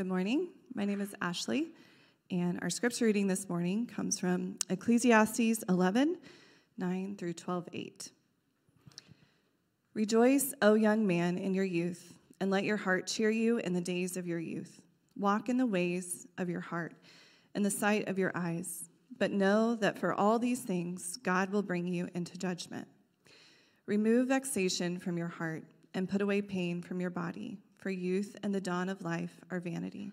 Good morning. My name is Ashley, and our scripture reading this morning comes from Ecclesiastes 11 9 through 12 8. Rejoice, O young man, in your youth, and let your heart cheer you in the days of your youth. Walk in the ways of your heart, and the sight of your eyes. But know that for all these things, God will bring you into judgment. Remove vexation from your heart and put away pain from your body, for youth and the dawn of life are vanity.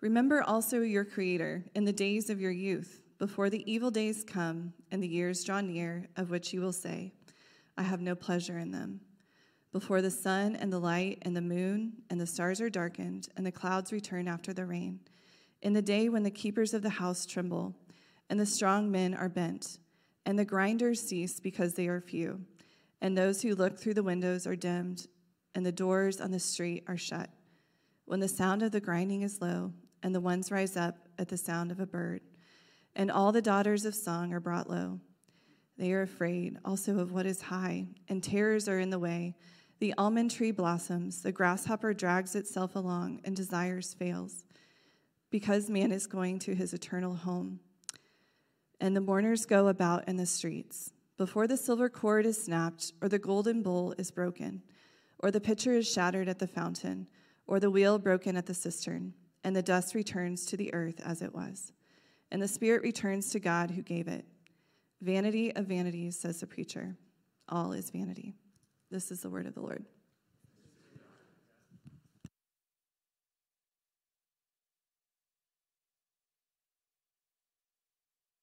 Remember also your Creator in the days of your youth, before the evil days come and the years draw near, of which you will say, I have no pleasure in them. Before the sun and the light and the moon and the stars are darkened and the clouds return after the rain, in the day when the keepers of the house tremble and the strong men are bent, and the grinders cease because they are few, and those who look through the windows are dimmed, and the doors on the street are shut. When the sound of the grinding is low, and the ones rise up at the sound of a bird, and all the daughters of song are brought low. They are afraid also of what is high, and terrors are in the way. The almond tree blossoms, the grasshopper drags itself along, and desires fails, because man is going to his eternal home. And the mourners go about in the streets. Before the silver cord is snapped, or the golden bowl is broken, or the pitcher is shattered at the fountain, or the wheel broken at the cistern, and the dust returns to the earth as it was, and the spirit returns to God who gave it. Vanity of vanities, says the preacher. All is vanity. This is the word of the Lord.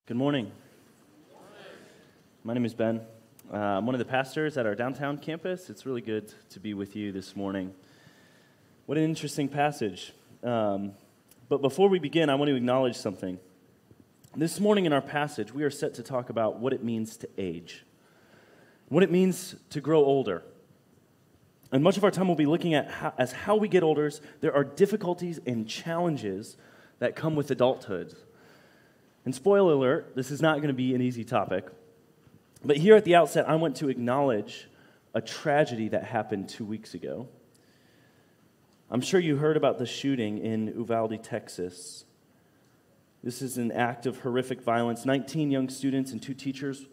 Good morning. My name is Ben. I'm one of the pastors at our downtown campus. It's really good to be with you this morning. What an interesting passage. Um, but before we begin, I want to acknowledge something. This morning in our passage, we are set to talk about what it means to age, what it means to grow older. And much of our time will be looking at how, as how we get older, there are difficulties and challenges that come with adulthood. And spoiler alert, this is not going to be an easy topic. But here at the outset, I want to acknowledge a tragedy that happened two weeks ago. I'm sure you heard about the shooting in Uvalde, Texas. This is an act of horrific violence. 19 young students and two teachers,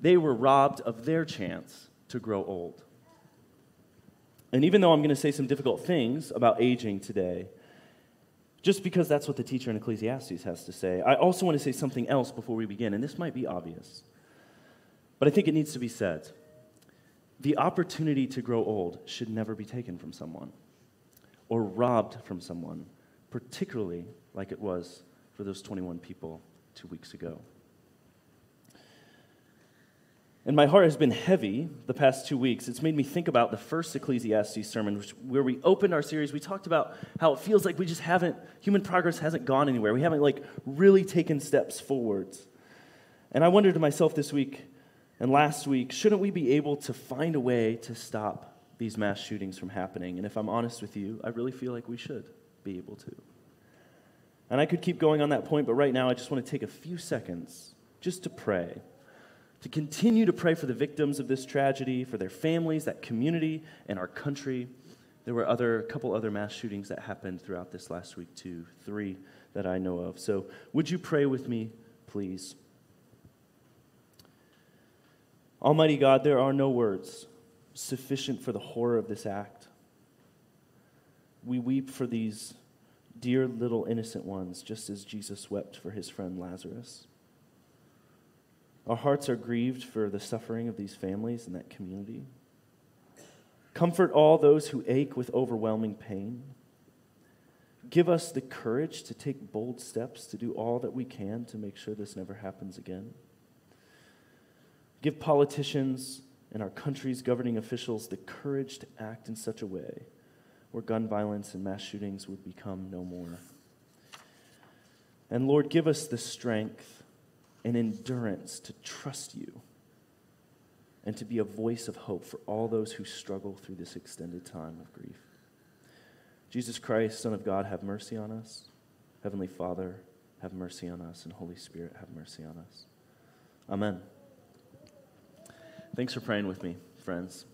they were robbed of their chance to grow old. And even though I'm going to say some difficult things about aging today, just because that's what the teacher in Ecclesiastes has to say, I also want to say something else before we begin, and this might be obvious, but I think it needs to be said. The opportunity to grow old should never be taken from someone or robbed from someone, particularly like it was for those 21 people two weeks ago. And my heart has been heavy the past two weeks. It's made me think about the first Ecclesiastes sermon, which, where we opened our series. We talked about how it feels like we just haven't, human progress hasn't gone anywhere. We haven't, like, really taken steps forwards. And I wondered to myself this week and last week, shouldn't we be able to find a way to stop these mass shootings from happening. And if I'm honest with you, I really feel like we should be able to. And I could keep going on that point, but right now I just want to take a few seconds just to pray. To continue to pray for the victims of this tragedy, for their families, that community, and our country. There were other, a couple other mass shootings that happened throughout this last week, too. Three that I know of. So would you pray with me, please? Almighty God, there are no words sufficient for the horror of this act. We weep for these dear little innocent ones, just as Jesus wept for his friend Lazarus. Our hearts are grieved for the suffering of these families and that community. Comfort all those who ache with overwhelming pain. Give us the courage to take bold steps to do all that we can to make sure this never happens again. Give politicians and our country's governing officials the courage to act in such a way where gun violence and mass shootings would become no more. And Lord, give us the strength and endurance to trust you and to be a voice of hope for all those who struggle through this extended time of grief. Jesus Christ, Son of God, have mercy on us. Heavenly Father, have mercy on us. And Holy Spirit, have mercy on us. Amen. Thanks for praying with me, friends.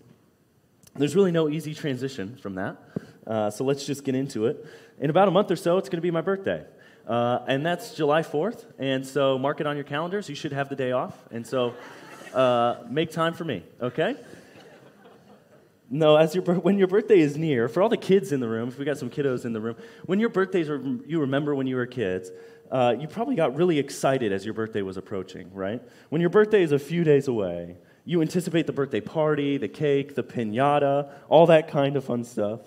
There's really no easy transition from that. Uh, so let's just get into it. In about a month or so, it's going to be my birthday. Uh, and that's July 4th. And so mark it on your calendars. You should have the day off. And so uh, make time for me, okay? No, as your, when your birthday is near, for all the kids in the room, if we got some kiddos in the room, when your birthdays are, you remember when you were kids, uh, you probably got really excited as your birthday was approaching, right? When your birthday is a few days away, you anticipate the birthday party, the cake, the pinata, all that kind of fun stuff.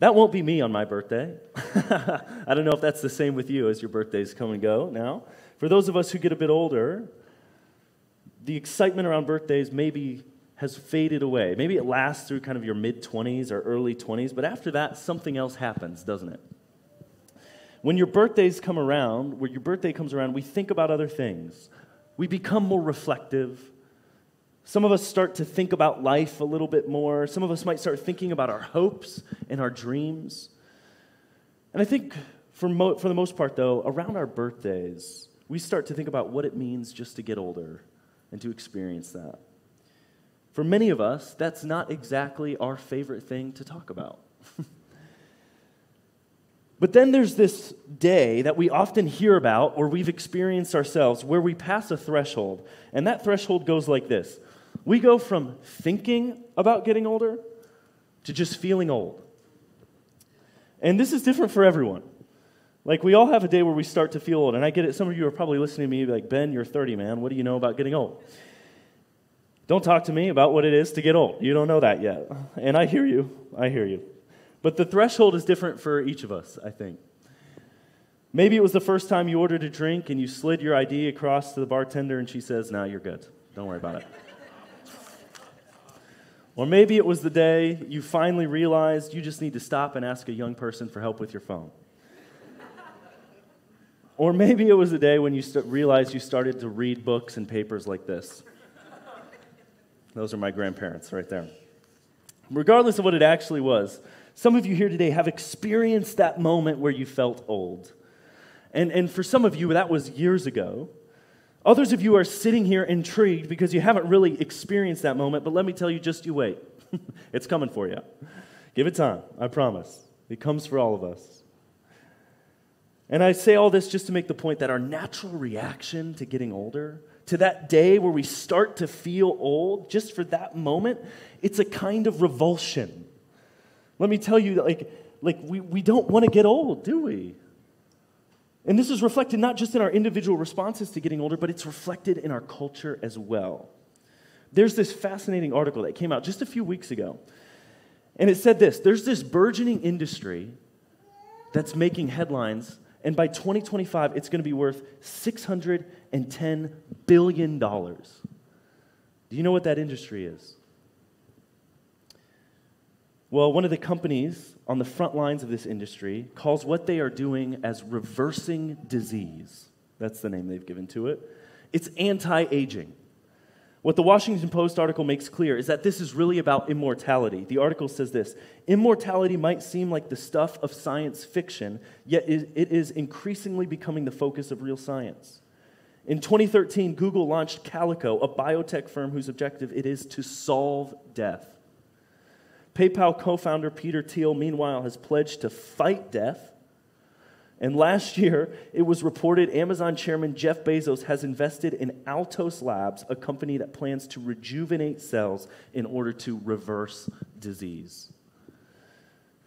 That won't be me on my birthday. I don't know if that's the same with you as your birthdays come and go now. For those of us who get a bit older, the excitement around birthdays maybe has faded away. Maybe it lasts through kind of your mid 20s or early 20s, but after that, something else happens, doesn't it? When your birthdays come around, when your birthday comes around, we think about other things. We become more reflective. Some of us start to think about life a little bit more. Some of us might start thinking about our hopes and our dreams. And I think for, mo- for the most part, though, around our birthdays, we start to think about what it means just to get older and to experience that. For many of us, that's not exactly our favorite thing to talk about. But then there's this day that we often hear about or we've experienced ourselves where we pass a threshold. And that threshold goes like this we go from thinking about getting older to just feeling old. And this is different for everyone. Like, we all have a day where we start to feel old. And I get it. Some of you are probably listening to me like, Ben, you're 30, man. What do you know about getting old? Don't talk to me about what it is to get old. You don't know that yet. And I hear you. I hear you. But the threshold is different for each of us, I think. Maybe it was the first time you ordered a drink and you slid your ID across to the bartender and she says, "Now you're good. Don't worry about it. Or maybe it was the day you finally realized you just need to stop and ask a young person for help with your phone. or maybe it was the day when you st- realized you started to read books and papers like this. Those are my grandparents right there. Regardless of what it actually was, some of you here today have experienced that moment where you felt old. And, and for some of you, that was years ago. Others of you are sitting here intrigued because you haven't really experienced that moment, but let me tell you, just you wait. it's coming for you. Give it time, I promise. It comes for all of us. And I say all this just to make the point that our natural reaction to getting older, to that day where we start to feel old, just for that moment, it's a kind of revulsion. Let me tell you, like, like we, we don't want to get old, do we? And this is reflected not just in our individual responses to getting older, but it's reflected in our culture as well. There's this fascinating article that came out just a few weeks ago. And it said this there's this burgeoning industry that's making headlines, and by 2025, it's going to be worth $610 billion. Do you know what that industry is? Well, one of the companies on the front lines of this industry calls what they are doing as reversing disease. That's the name they've given to it. It's anti aging. What the Washington Post article makes clear is that this is really about immortality. The article says this Immortality might seem like the stuff of science fiction, yet it is increasingly becoming the focus of real science. In 2013, Google launched Calico, a biotech firm whose objective it is to solve death. PayPal co founder Peter Thiel, meanwhile, has pledged to fight death. And last year, it was reported Amazon chairman Jeff Bezos has invested in Altos Labs, a company that plans to rejuvenate cells in order to reverse disease.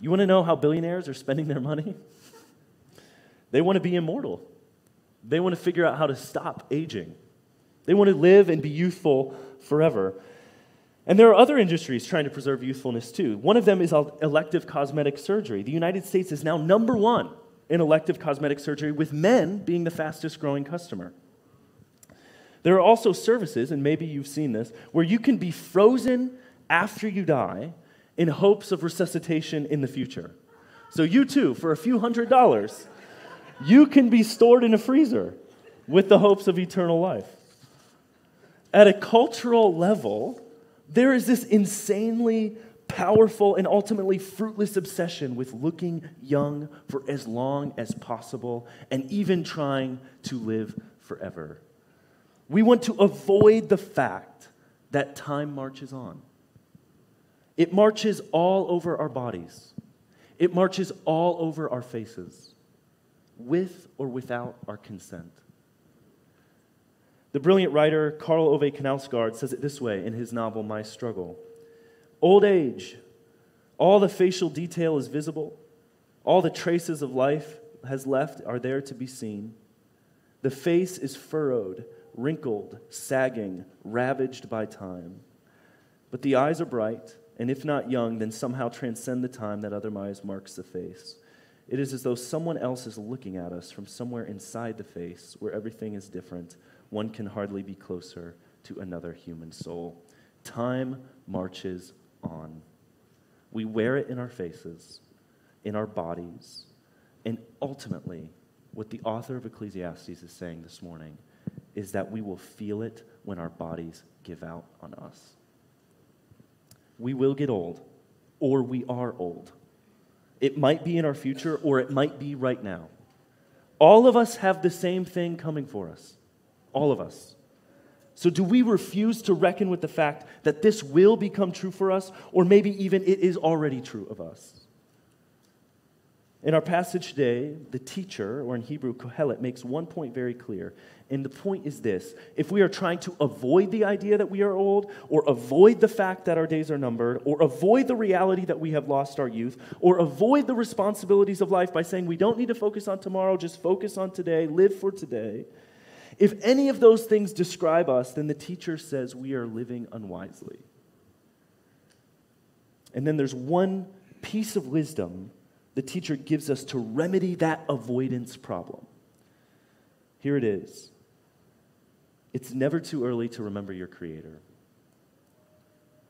You want to know how billionaires are spending their money? They want to be immortal. They want to figure out how to stop aging. They want to live and be youthful forever. And there are other industries trying to preserve youthfulness too. One of them is elective cosmetic surgery. The United States is now number one in elective cosmetic surgery, with men being the fastest growing customer. There are also services, and maybe you've seen this, where you can be frozen after you die in hopes of resuscitation in the future. So, you too, for a few hundred dollars, you can be stored in a freezer with the hopes of eternal life. At a cultural level, there is this insanely powerful and ultimately fruitless obsession with looking young for as long as possible and even trying to live forever. We want to avoid the fact that time marches on. It marches all over our bodies. It marches all over our faces, with or without our consent. The brilliant writer Karl Ove Knausgaard says it this way in his novel My Struggle Old age, all the facial detail is visible, all the traces of life has left are there to be seen. The face is furrowed, wrinkled, sagging, ravaged by time. But the eyes are bright, and if not young, then somehow transcend the time that otherwise marks the face. It is as though someone else is looking at us from somewhere inside the face where everything is different. One can hardly be closer to another human soul. Time marches on. We wear it in our faces, in our bodies, and ultimately, what the author of Ecclesiastes is saying this morning is that we will feel it when our bodies give out on us. We will get old, or we are old. It might be in our future, or it might be right now. All of us have the same thing coming for us. All of us. So, do we refuse to reckon with the fact that this will become true for us, or maybe even it is already true of us? In our passage today, the teacher, or in Hebrew, Kohelet, makes one point very clear. And the point is this if we are trying to avoid the idea that we are old, or avoid the fact that our days are numbered, or avoid the reality that we have lost our youth, or avoid the responsibilities of life by saying we don't need to focus on tomorrow, just focus on today, live for today, if any of those things describe us, then the teacher says we are living unwisely. And then there's one piece of wisdom the teacher gives us to remedy that avoidance problem. Here it is it's never too early to remember your Creator.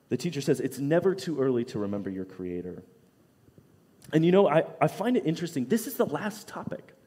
The teacher says it's never too early to remember your Creator. And you know, I, I find it interesting. This is the last topic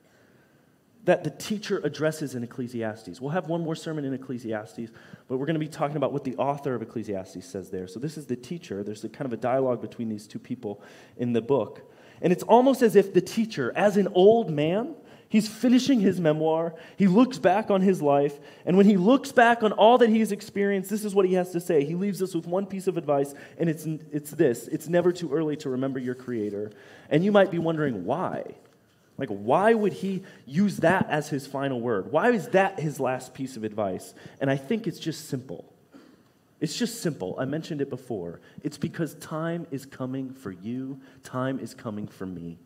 that the teacher addresses in Ecclesiastes. We'll have one more sermon in Ecclesiastes, but we're going to be talking about what the author of Ecclesiastes says there. So this is the teacher. There's a kind of a dialogue between these two people in the book. And it's almost as if the teacher, as an old man, he's finishing his memoir. He looks back on his life. And when he looks back on all that he has experienced, this is what he has to say. He leaves us with one piece of advice, and it's, it's this it's never too early to remember your Creator. And you might be wondering why. Like, why would he use that as his final word? Why is that his last piece of advice? And I think it's just simple. It's just simple. I mentioned it before. It's because time is coming for you, time is coming for me.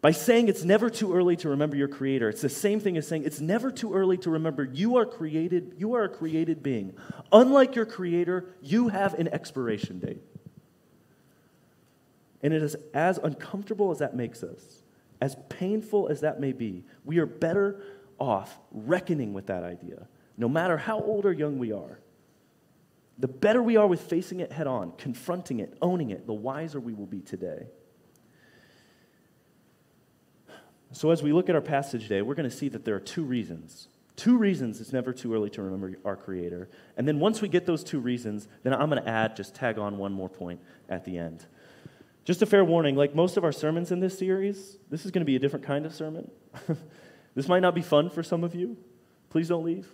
By saying it's never too early to remember your creator, it's the same thing as saying it's never too early to remember you are created, you are a created being. Unlike your creator, you have an expiration date. And it is as uncomfortable as that makes us, as painful as that may be, we are better off reckoning with that idea, no matter how old or young we are. The better we are with facing it head on, confronting it, owning it, the wiser we will be today. So, as we look at our passage today, we're going to see that there are two reasons. Two reasons it's never too early to remember our Creator. And then once we get those two reasons, then I'm going to add, just tag on one more point at the end. Just a fair warning like most of our sermons in this series, this is going to be a different kind of sermon. this might not be fun for some of you. Please don't leave.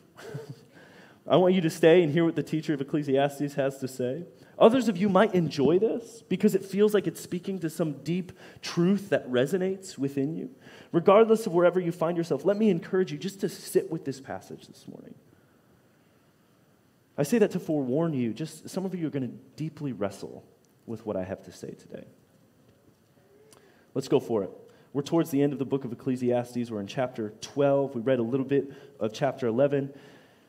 I want you to stay and hear what the teacher of Ecclesiastes has to say. Others of you might enjoy this because it feels like it's speaking to some deep truth that resonates within you. Regardless of wherever you find yourself, let me encourage you just to sit with this passage this morning. I say that to forewarn you, just some of you are going to deeply wrestle with what I have to say today. Let's go for it. We're towards the end of the book of Ecclesiastes. We're in chapter 12. We read a little bit of chapter 11.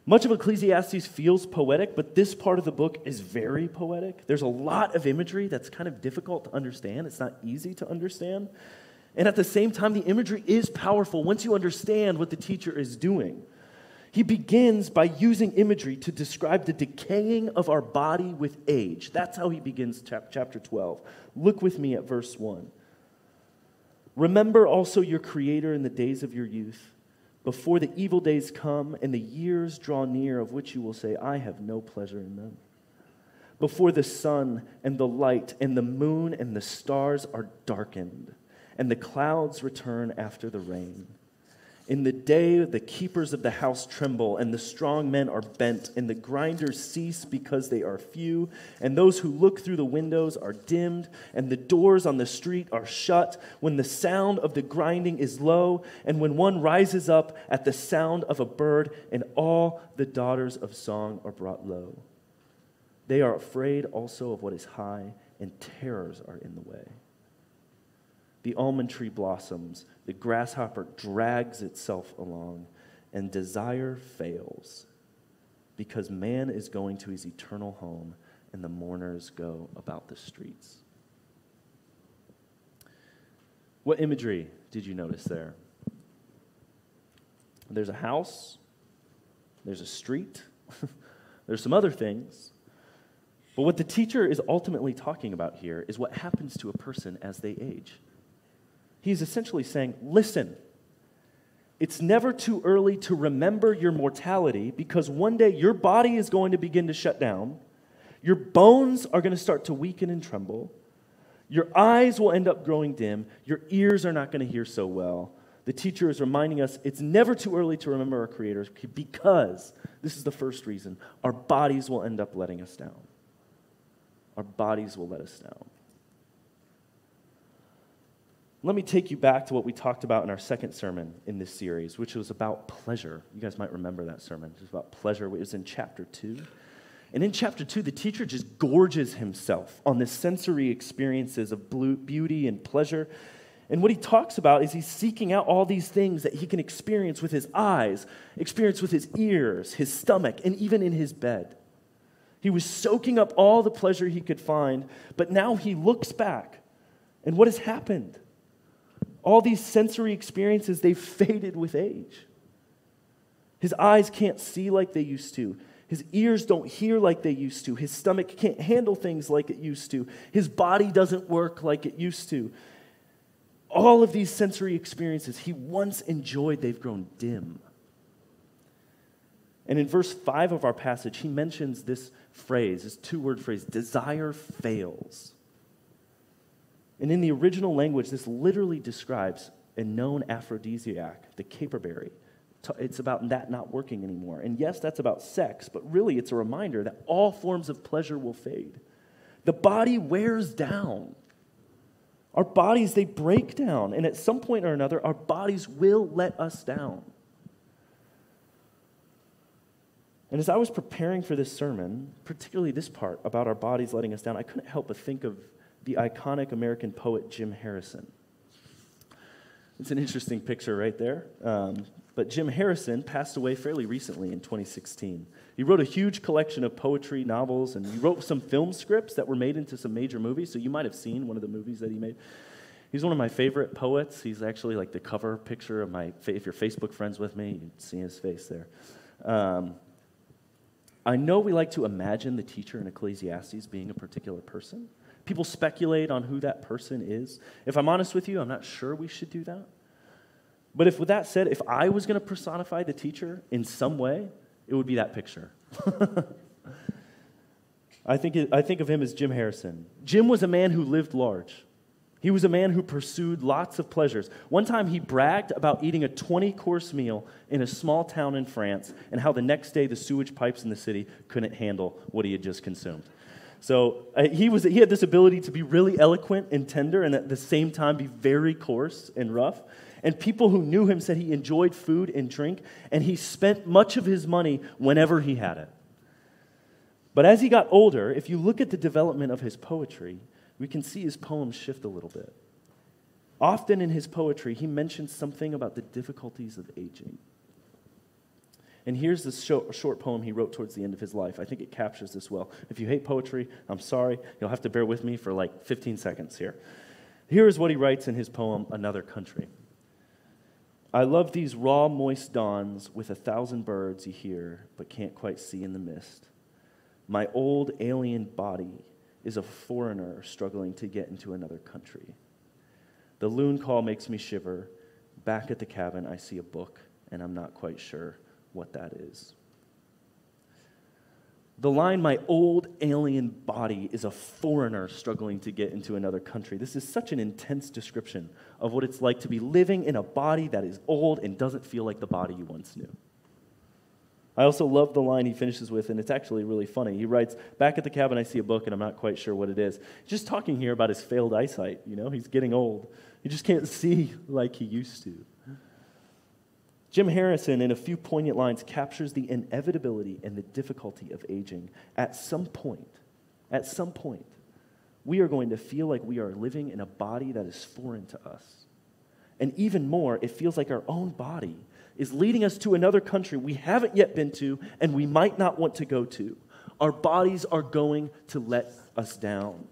Much of Ecclesiastes feels poetic, but this part of the book is very poetic. There's a lot of imagery that's kind of difficult to understand. It's not easy to understand. And at the same time, the imagery is powerful once you understand what the teacher is doing. He begins by using imagery to describe the decaying of our body with age. That's how he begins chapter 12. Look with me at verse 1. Remember also your Creator in the days of your youth before the evil days come and the years draw near, of which you will say, I have no pleasure in them. Before the sun and the light and the moon and the stars are darkened, and the clouds return after the rain, In the day, the keepers of the house tremble, and the strong men are bent, and the grinders cease because they are few, and those who look through the windows are dimmed, and the doors on the street are shut, when the sound of the grinding is low, and when one rises up at the sound of a bird, and all the daughters of song are brought low. They are afraid also of what is high, and terrors are in the way. The almond tree blossoms, the grasshopper drags itself along, and desire fails because man is going to his eternal home and the mourners go about the streets. What imagery did you notice there? There's a house, there's a street, there's some other things. But what the teacher is ultimately talking about here is what happens to a person as they age. He's essentially saying, listen, it's never too early to remember your mortality because one day your body is going to begin to shut down. Your bones are going to start to weaken and tremble. Your eyes will end up growing dim. Your ears are not going to hear so well. The teacher is reminding us it's never too early to remember our Creator because this is the first reason our bodies will end up letting us down. Our bodies will let us down. Let me take you back to what we talked about in our second sermon in this series, which was about pleasure. You guys might remember that sermon. It was about pleasure. It was in chapter 2. And in chapter 2, the teacher just gorges himself on the sensory experiences of beauty and pleasure. And what he talks about is he's seeking out all these things that he can experience with his eyes, experience with his ears, his stomach, and even in his bed. He was soaking up all the pleasure he could find, but now he looks back. And what has happened? All these sensory experiences, they've faded with age. His eyes can't see like they used to. His ears don't hear like they used to. His stomach can't handle things like it used to. His body doesn't work like it used to. All of these sensory experiences he once enjoyed, they've grown dim. And in verse 5 of our passage, he mentions this phrase, this two word phrase desire fails. And in the original language, this literally describes a known aphrodisiac, the caperberry. It's about that not working anymore. And yes, that's about sex, but really it's a reminder that all forms of pleasure will fade. The body wears down. Our bodies, they break down. And at some point or another, our bodies will let us down. And as I was preparing for this sermon, particularly this part about our bodies letting us down, I couldn't help but think of the iconic American poet Jim Harrison. It's an interesting picture right there. Um, but Jim Harrison passed away fairly recently in 2016. He wrote a huge collection of poetry, novels, and he wrote some film scripts that were made into some major movies. So you might have seen one of the movies that he made. He's one of my favorite poets. He's actually like the cover picture of my, if you're Facebook friends with me, you'd see his face there. Um, I know we like to imagine the teacher in Ecclesiastes being a particular person. People speculate on who that person is. If I'm honest with you, I'm not sure we should do that. But if, with that said, if I was going to personify the teacher in some way, it would be that picture. I, think I think of him as Jim Harrison. Jim was a man who lived large. He was a man who pursued lots of pleasures. One time he bragged about eating a 20 course meal in a small town in France and how the next day the sewage pipes in the city couldn't handle what he had just consumed. So uh, he, was, he had this ability to be really eloquent and tender and at the same time be very coarse and rough. And people who knew him said he enjoyed food and drink, and he spent much of his money whenever he had it. But as he got older, if you look at the development of his poetry, we can see his poems shift a little bit. Often in his poetry, he mentions something about the difficulties of aging. And here's this short poem he wrote towards the end of his life. I think it captures this well. If you hate poetry, I'm sorry. You'll have to bear with me for like 15 seconds here. Here is what he writes in his poem, Another Country. I love these raw, moist dawns with a thousand birds you hear, but can't quite see in the mist. My old alien body is a foreigner struggling to get into another country. The loon call makes me shiver. Back at the cabin, I see a book, and I'm not quite sure what that is. The line, my old alien body is a foreigner struggling to get into another country. This is such an intense description of what it's like to be living in a body that is old and doesn't feel like the body you once knew. I also love the line he finishes with, and it's actually really funny. He writes, Back at the cabin, I see a book, and I'm not quite sure what it is. Just talking here about his failed eyesight. You know, he's getting old. He just can't see like he used to. Jim Harrison, in a few poignant lines, captures the inevitability and the difficulty of aging. At some point, at some point, we are going to feel like we are living in a body that is foreign to us. And even more, it feels like our own body is leading us to another country we haven't yet been to and we might not want to go to. Our bodies are going to let us down.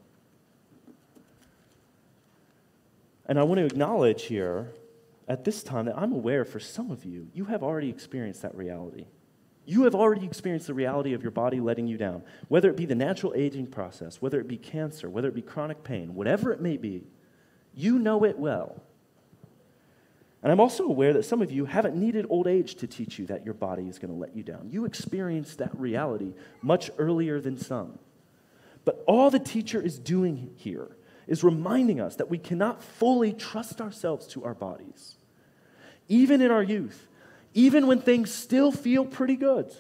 And I want to acknowledge here at this time that I'm aware for some of you, you have already experienced that reality. You have already experienced the reality of your body letting you down, whether it be the natural aging process, whether it be cancer, whether it be chronic pain, whatever it may be. You know it well. And I'm also aware that some of you haven't needed old age to teach you that your body is going to let you down. You experienced that reality much earlier than some. But all the teacher is doing here is reminding us that we cannot fully trust ourselves to our bodies even in our youth, even when things still feel pretty good,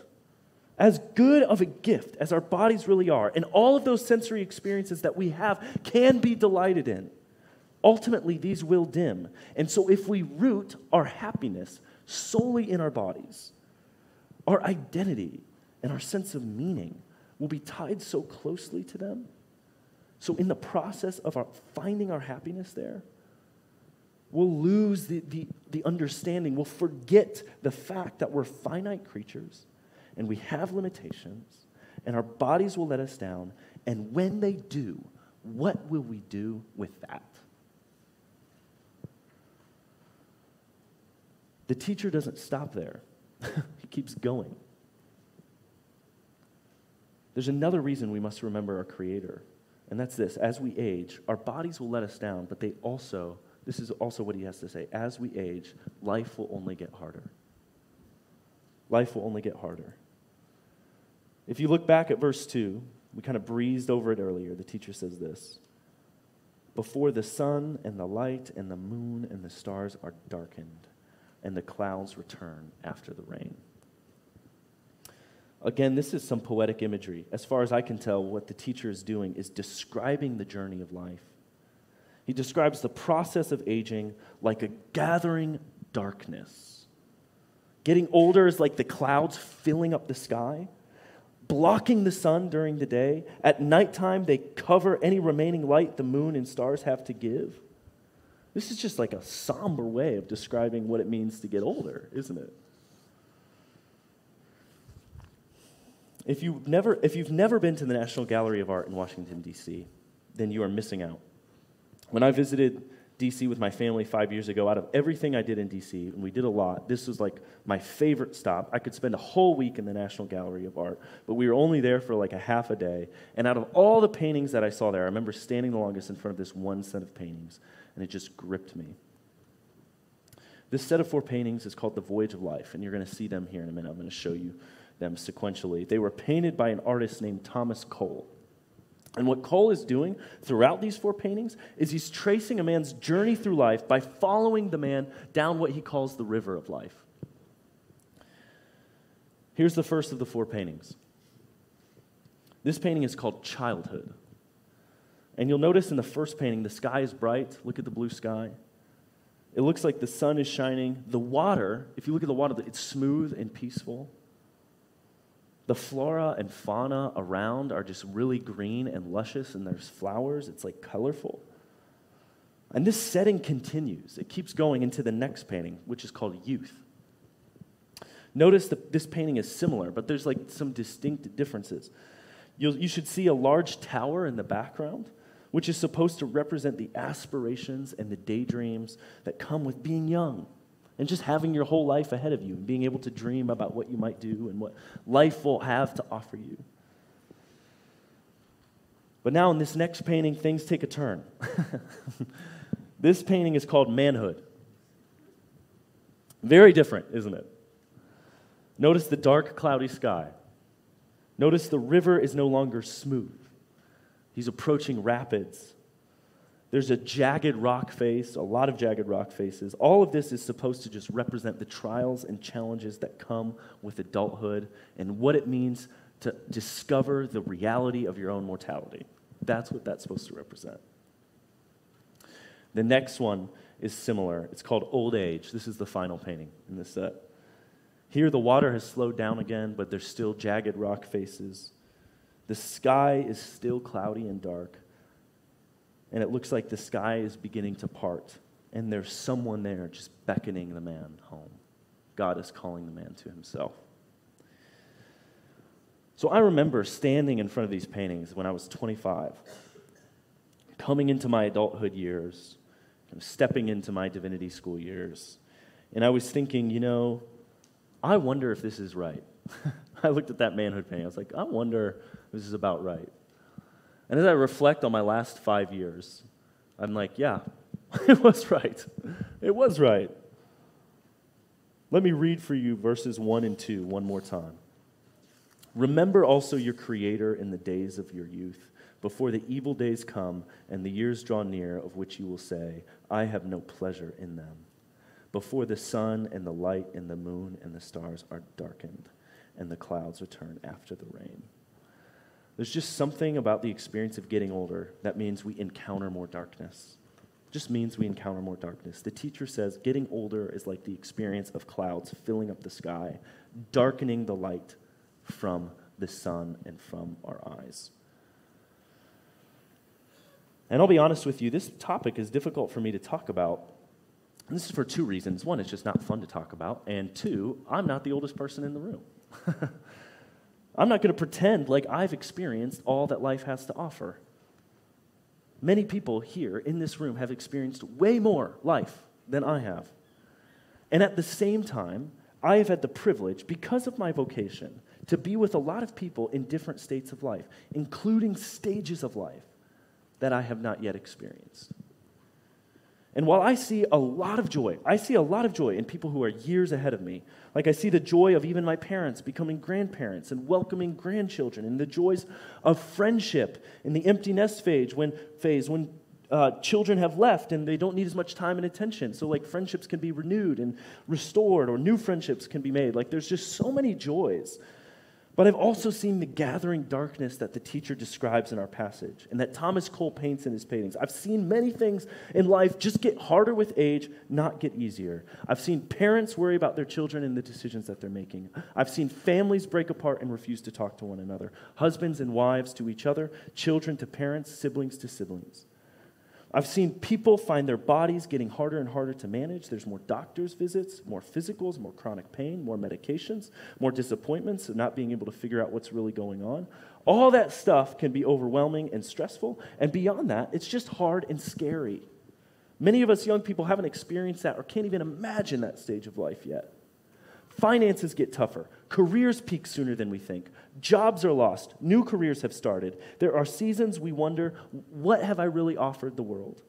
as good of a gift as our bodies really are, and all of those sensory experiences that we have can be delighted in, ultimately these will dim. And so if we root our happiness solely in our bodies, our identity and our sense of meaning will be tied so closely to them. So, in the process of our finding our happiness there, We'll lose the, the, the understanding. We'll forget the fact that we're finite creatures and we have limitations, and our bodies will let us down. And when they do, what will we do with that? The teacher doesn't stop there, he keeps going. There's another reason we must remember our Creator, and that's this as we age, our bodies will let us down, but they also this is also what he has to say. As we age, life will only get harder. Life will only get harder. If you look back at verse 2, we kind of breezed over it earlier. The teacher says this Before the sun and the light and the moon and the stars are darkened, and the clouds return after the rain. Again, this is some poetic imagery. As far as I can tell, what the teacher is doing is describing the journey of life. He describes the process of aging like a gathering darkness. Getting older is like the clouds filling up the sky, blocking the sun during the day. At nighttime, they cover any remaining light the moon and stars have to give. This is just like a somber way of describing what it means to get older, isn't it? If you've never, if you've never been to the National Gallery of Art in Washington, D.C., then you are missing out. When I visited DC with my family five years ago, out of everything I did in DC, and we did a lot, this was like my favorite stop. I could spend a whole week in the National Gallery of Art, but we were only there for like a half a day. And out of all the paintings that I saw there, I remember standing the longest in front of this one set of paintings, and it just gripped me. This set of four paintings is called The Voyage of Life, and you're going to see them here in a minute. I'm going to show you them sequentially. They were painted by an artist named Thomas Cole. And what Cole is doing throughout these four paintings is he's tracing a man's journey through life by following the man down what he calls the river of life. Here's the first of the four paintings. This painting is called Childhood. And you'll notice in the first painting, the sky is bright. Look at the blue sky. It looks like the sun is shining. The water, if you look at the water, it's smooth and peaceful. The flora and fauna around are just really green and luscious, and there's flowers. It's like colorful. And this setting continues. It keeps going into the next painting, which is called Youth. Notice that this painting is similar, but there's like some distinct differences. You'll, you should see a large tower in the background, which is supposed to represent the aspirations and the daydreams that come with being young and just having your whole life ahead of you and being able to dream about what you might do and what life will have to offer you. But now in this next painting, things take a turn. this painting is called Manhood. Very different, isn't it? Notice the dark, cloudy sky. Notice the river is no longer smooth, he's approaching rapids. There's a jagged rock face, a lot of jagged rock faces. All of this is supposed to just represent the trials and challenges that come with adulthood and what it means to discover the reality of your own mortality. That's what that's supposed to represent. The next one is similar. It's called Old Age. This is the final painting in this set. Here, the water has slowed down again, but there's still jagged rock faces. The sky is still cloudy and dark and it looks like the sky is beginning to part, and there's someone there just beckoning the man home. God is calling the man to himself. So I remember standing in front of these paintings when I was 25, coming into my adulthood years, kind of stepping into my divinity school years, and I was thinking, you know, I wonder if this is right. I looked at that manhood painting. I was like, I wonder if this is about right. And as I reflect on my last five years, I'm like, yeah, it was right. It was right. Let me read for you verses 1 and 2 one more time. Remember also your Creator in the days of your youth, before the evil days come and the years draw near, of which you will say, I have no pleasure in them. Before the sun and the light and the moon and the stars are darkened, and the clouds return after the rain. There's just something about the experience of getting older that means we encounter more darkness. Just means we encounter more darkness. The teacher says getting older is like the experience of clouds filling up the sky, darkening the light from the sun and from our eyes. And I'll be honest with you, this topic is difficult for me to talk about. And this is for two reasons. One, it's just not fun to talk about. And two, I'm not the oldest person in the room. I'm not going to pretend like I've experienced all that life has to offer. Many people here in this room have experienced way more life than I have. And at the same time, I have had the privilege, because of my vocation, to be with a lot of people in different states of life, including stages of life that I have not yet experienced. And while I see a lot of joy, I see a lot of joy in people who are years ahead of me. Like I see the joy of even my parents becoming grandparents and welcoming grandchildren, and the joys of friendship in the empty nest phase when, phase, when uh, children have left and they don't need as much time and attention. So, like, friendships can be renewed and restored, or new friendships can be made. Like, there's just so many joys but I've also seen the gathering darkness that the teacher describes in our passage and that Thomas Cole paints in his paintings. I've seen many things in life just get harder with age, not get easier. I've seen parents worry about their children and the decisions that they're making. I've seen families break apart and refuse to talk to one another, husbands and wives to each other, children to parents, siblings to siblings. I've seen people find their bodies getting harder and harder to manage. There's more doctor's visits, more physicals, more chronic pain, more medications, more disappointments of not being able to figure out what's really going on. All that stuff can be overwhelming and stressful. And beyond that, it's just hard and scary. Many of us young people haven't experienced that or can't even imagine that stage of life yet. Finances get tougher. Careers peak sooner than we think. Jobs are lost. New careers have started. There are seasons we wonder, what have I really offered the world?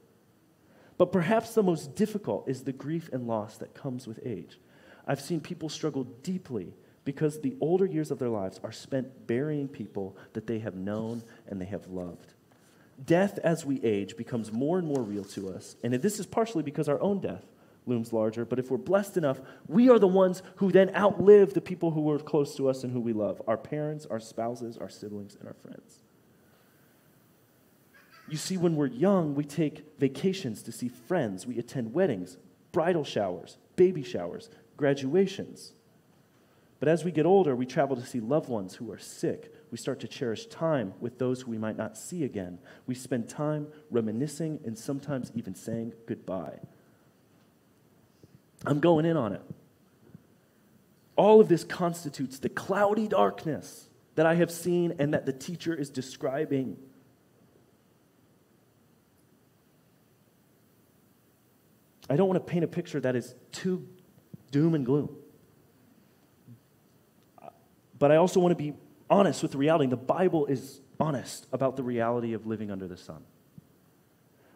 But perhaps the most difficult is the grief and loss that comes with age. I've seen people struggle deeply because the older years of their lives are spent burying people that they have known and they have loved. Death as we age becomes more and more real to us, and this is partially because our own death looms larger. But if we're blessed enough, we are the ones who then outlive the people who were close to us and who we love our parents, our spouses, our siblings, and our friends. You see, when we're young, we take vacations to see friends, we attend weddings, bridal showers, baby showers, graduations. But as we get older, we travel to see loved ones who are sick. We start to cherish time with those who we might not see again. We spend time reminiscing and sometimes even saying goodbye. I'm going in on it. All of this constitutes the cloudy darkness that I have seen and that the teacher is describing. I don't want to paint a picture that is too doom and gloom. But I also want to be honest with the reality. The Bible is honest about the reality of living under the sun.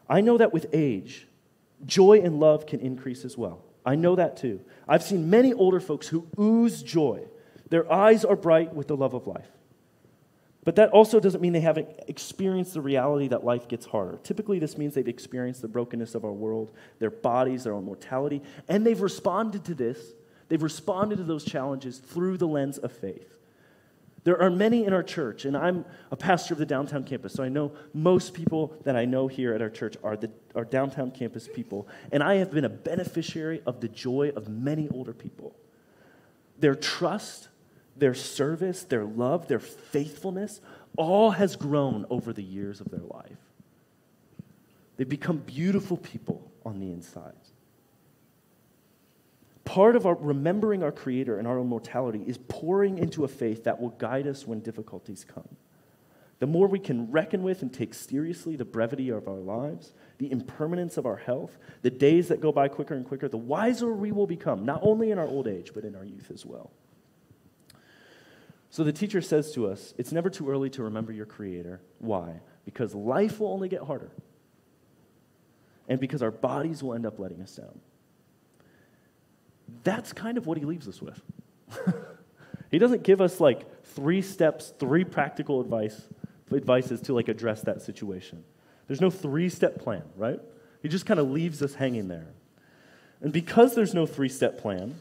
I know that with age, joy and love can increase as well. I know that too. I've seen many older folks who ooze joy. Their eyes are bright with the love of life. But that also doesn't mean they haven't experienced the reality that life gets harder. Typically, this means they've experienced the brokenness of our world, their bodies, their own mortality, and they've responded to this. They've responded to those challenges through the lens of faith. There are many in our church, and I'm a pastor of the downtown campus, so I know most people that I know here at our church are, the, are downtown campus people, and I have been a beneficiary of the joy of many older people. Their trust, their service, their love, their faithfulness, all has grown over the years of their life. They've become beautiful people on the inside. Part of our remembering our Creator and our immortality is pouring into a faith that will guide us when difficulties come. The more we can reckon with and take seriously the brevity of our lives, the impermanence of our health, the days that go by quicker and quicker, the wiser we will become, not only in our old age, but in our youth as well. So the teacher says to us, it's never too early to remember your Creator. Why? Because life will only get harder, and because our bodies will end up letting us down. That's kind of what he leaves us with. he doesn't give us like three steps, three practical advice, advices to like address that situation. There's no three step plan, right? He just kind of leaves us hanging there. And because there's no three step plan,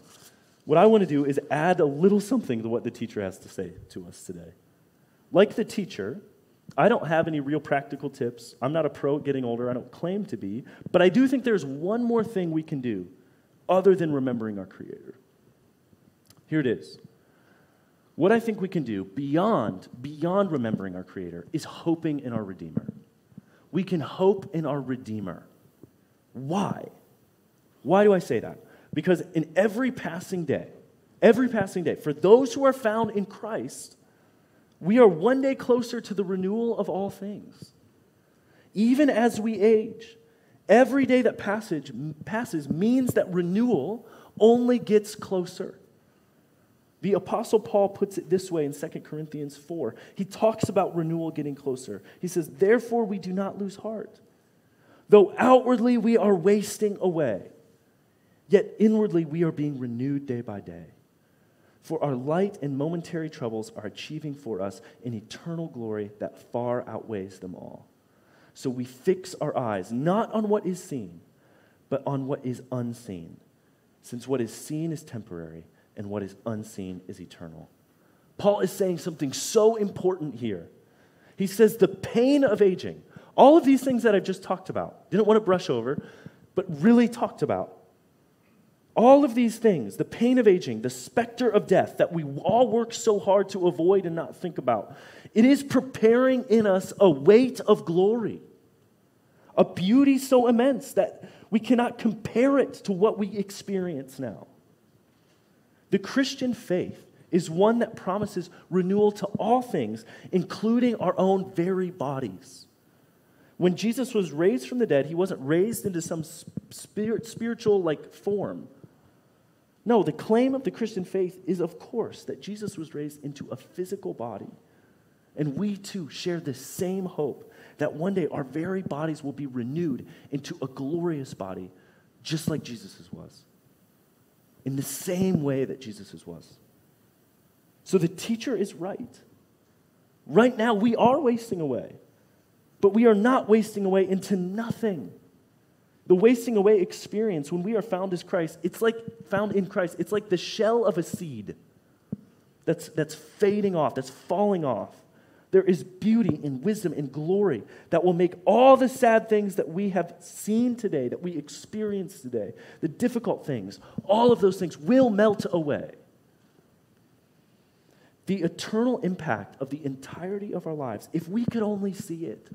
what I want to do is add a little something to what the teacher has to say to us today. Like the teacher, I don't have any real practical tips. I'm not a pro at getting older. I don't claim to be. But I do think there's one more thing we can do other than remembering our Creator. Here it is. What I think we can do beyond, beyond remembering our Creator is hoping in our Redeemer. We can hope in our Redeemer. Why? Why do I say that? Because in every passing day, every passing day, for those who are found in Christ, we are one day closer to the renewal of all things. Even as we age, every day that passage, passes means that renewal only gets closer. The Apostle Paul puts it this way in 2 Corinthians 4. He talks about renewal getting closer. He says, Therefore, we do not lose heart. Though outwardly we are wasting away, Yet inwardly we are being renewed day by day. For our light and momentary troubles are achieving for us an eternal glory that far outweighs them all. So we fix our eyes not on what is seen, but on what is unseen, since what is seen is temporary and what is unseen is eternal. Paul is saying something so important here. He says the pain of aging, all of these things that I've just talked about, didn't want to brush over, but really talked about all of these things, the pain of aging, the specter of death that we all work so hard to avoid and not think about, it is preparing in us a weight of glory, a beauty so immense that we cannot compare it to what we experience now. The Christian faith is one that promises renewal to all things, including our own very bodies. When Jesus was raised from the dead, he wasn't raised into some spirit, spiritual like form. No, the claim of the Christian faith is, of course, that Jesus was raised into a physical body. And we too share the same hope that one day our very bodies will be renewed into a glorious body, just like Jesus's was. In the same way that Jesus's was. So the teacher is right. Right now, we are wasting away, but we are not wasting away into nothing. The wasting away experience when we are found as Christ, it's like found in Christ, it's like the shell of a seed that's, that's fading off, that's falling off. There is beauty and wisdom and glory that will make all the sad things that we have seen today, that we experience today, the difficult things, all of those things will melt away. The eternal impact of the entirety of our lives, if we could only see it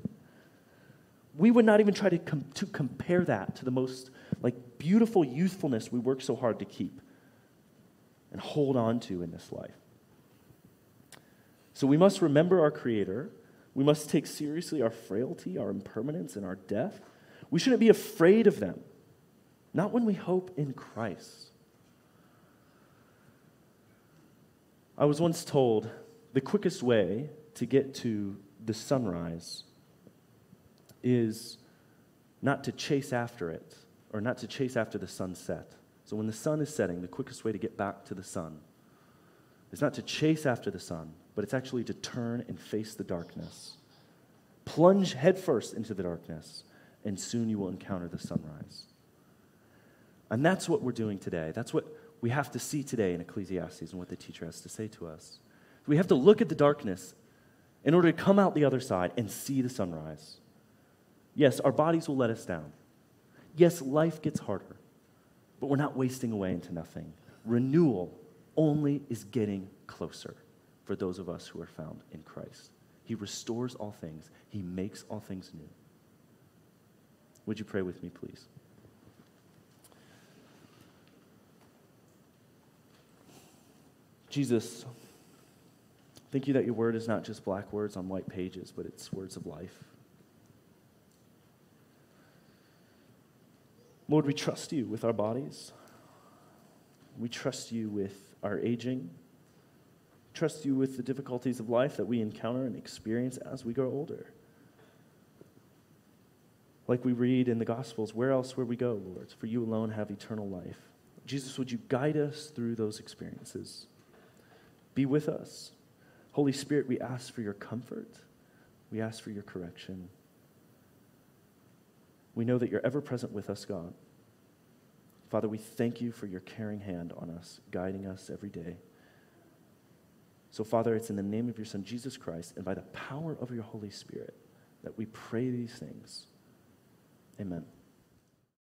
we would not even try to, com- to compare that to the most like beautiful youthfulness we work so hard to keep and hold on to in this life. So we must remember our Creator. We must take seriously our frailty, our impermanence, and our death. We shouldn't be afraid of them, not when we hope in Christ. I was once told the quickest way to get to the sunrise is not to chase after it or not to chase after the sunset. So when the sun is setting, the quickest way to get back to the sun is not to chase after the sun, but it's actually to turn and face the darkness. Plunge headfirst into the darkness, and soon you will encounter the sunrise. And that's what we're doing today. That's what we have to see today in Ecclesiastes and what the teacher has to say to us. We have to look at the darkness in order to come out the other side and see the sunrise. Yes, our bodies will let us down. Yes, life gets harder, but we're not wasting away into nothing. Renewal only is getting closer for those of us who are found in Christ. He restores all things, He makes all things new. Would you pray with me, please? Jesus, thank you that your word is not just black words on white pages, but it's words of life. Lord, we trust you with our bodies. We trust you with our aging. Trust you with the difficulties of life that we encounter and experience as we grow older. Like we read in the Gospels, where else will we go, Lord? For you alone have eternal life. Jesus, would you guide us through those experiences? Be with us. Holy Spirit, we ask for your comfort. We ask for your correction. We know that you're ever present with us, God. Father, we thank you for your caring hand on us, guiding us every day. So, Father, it's in the name of your Son, Jesus Christ, and by the power of your Holy Spirit that we pray these things. Amen.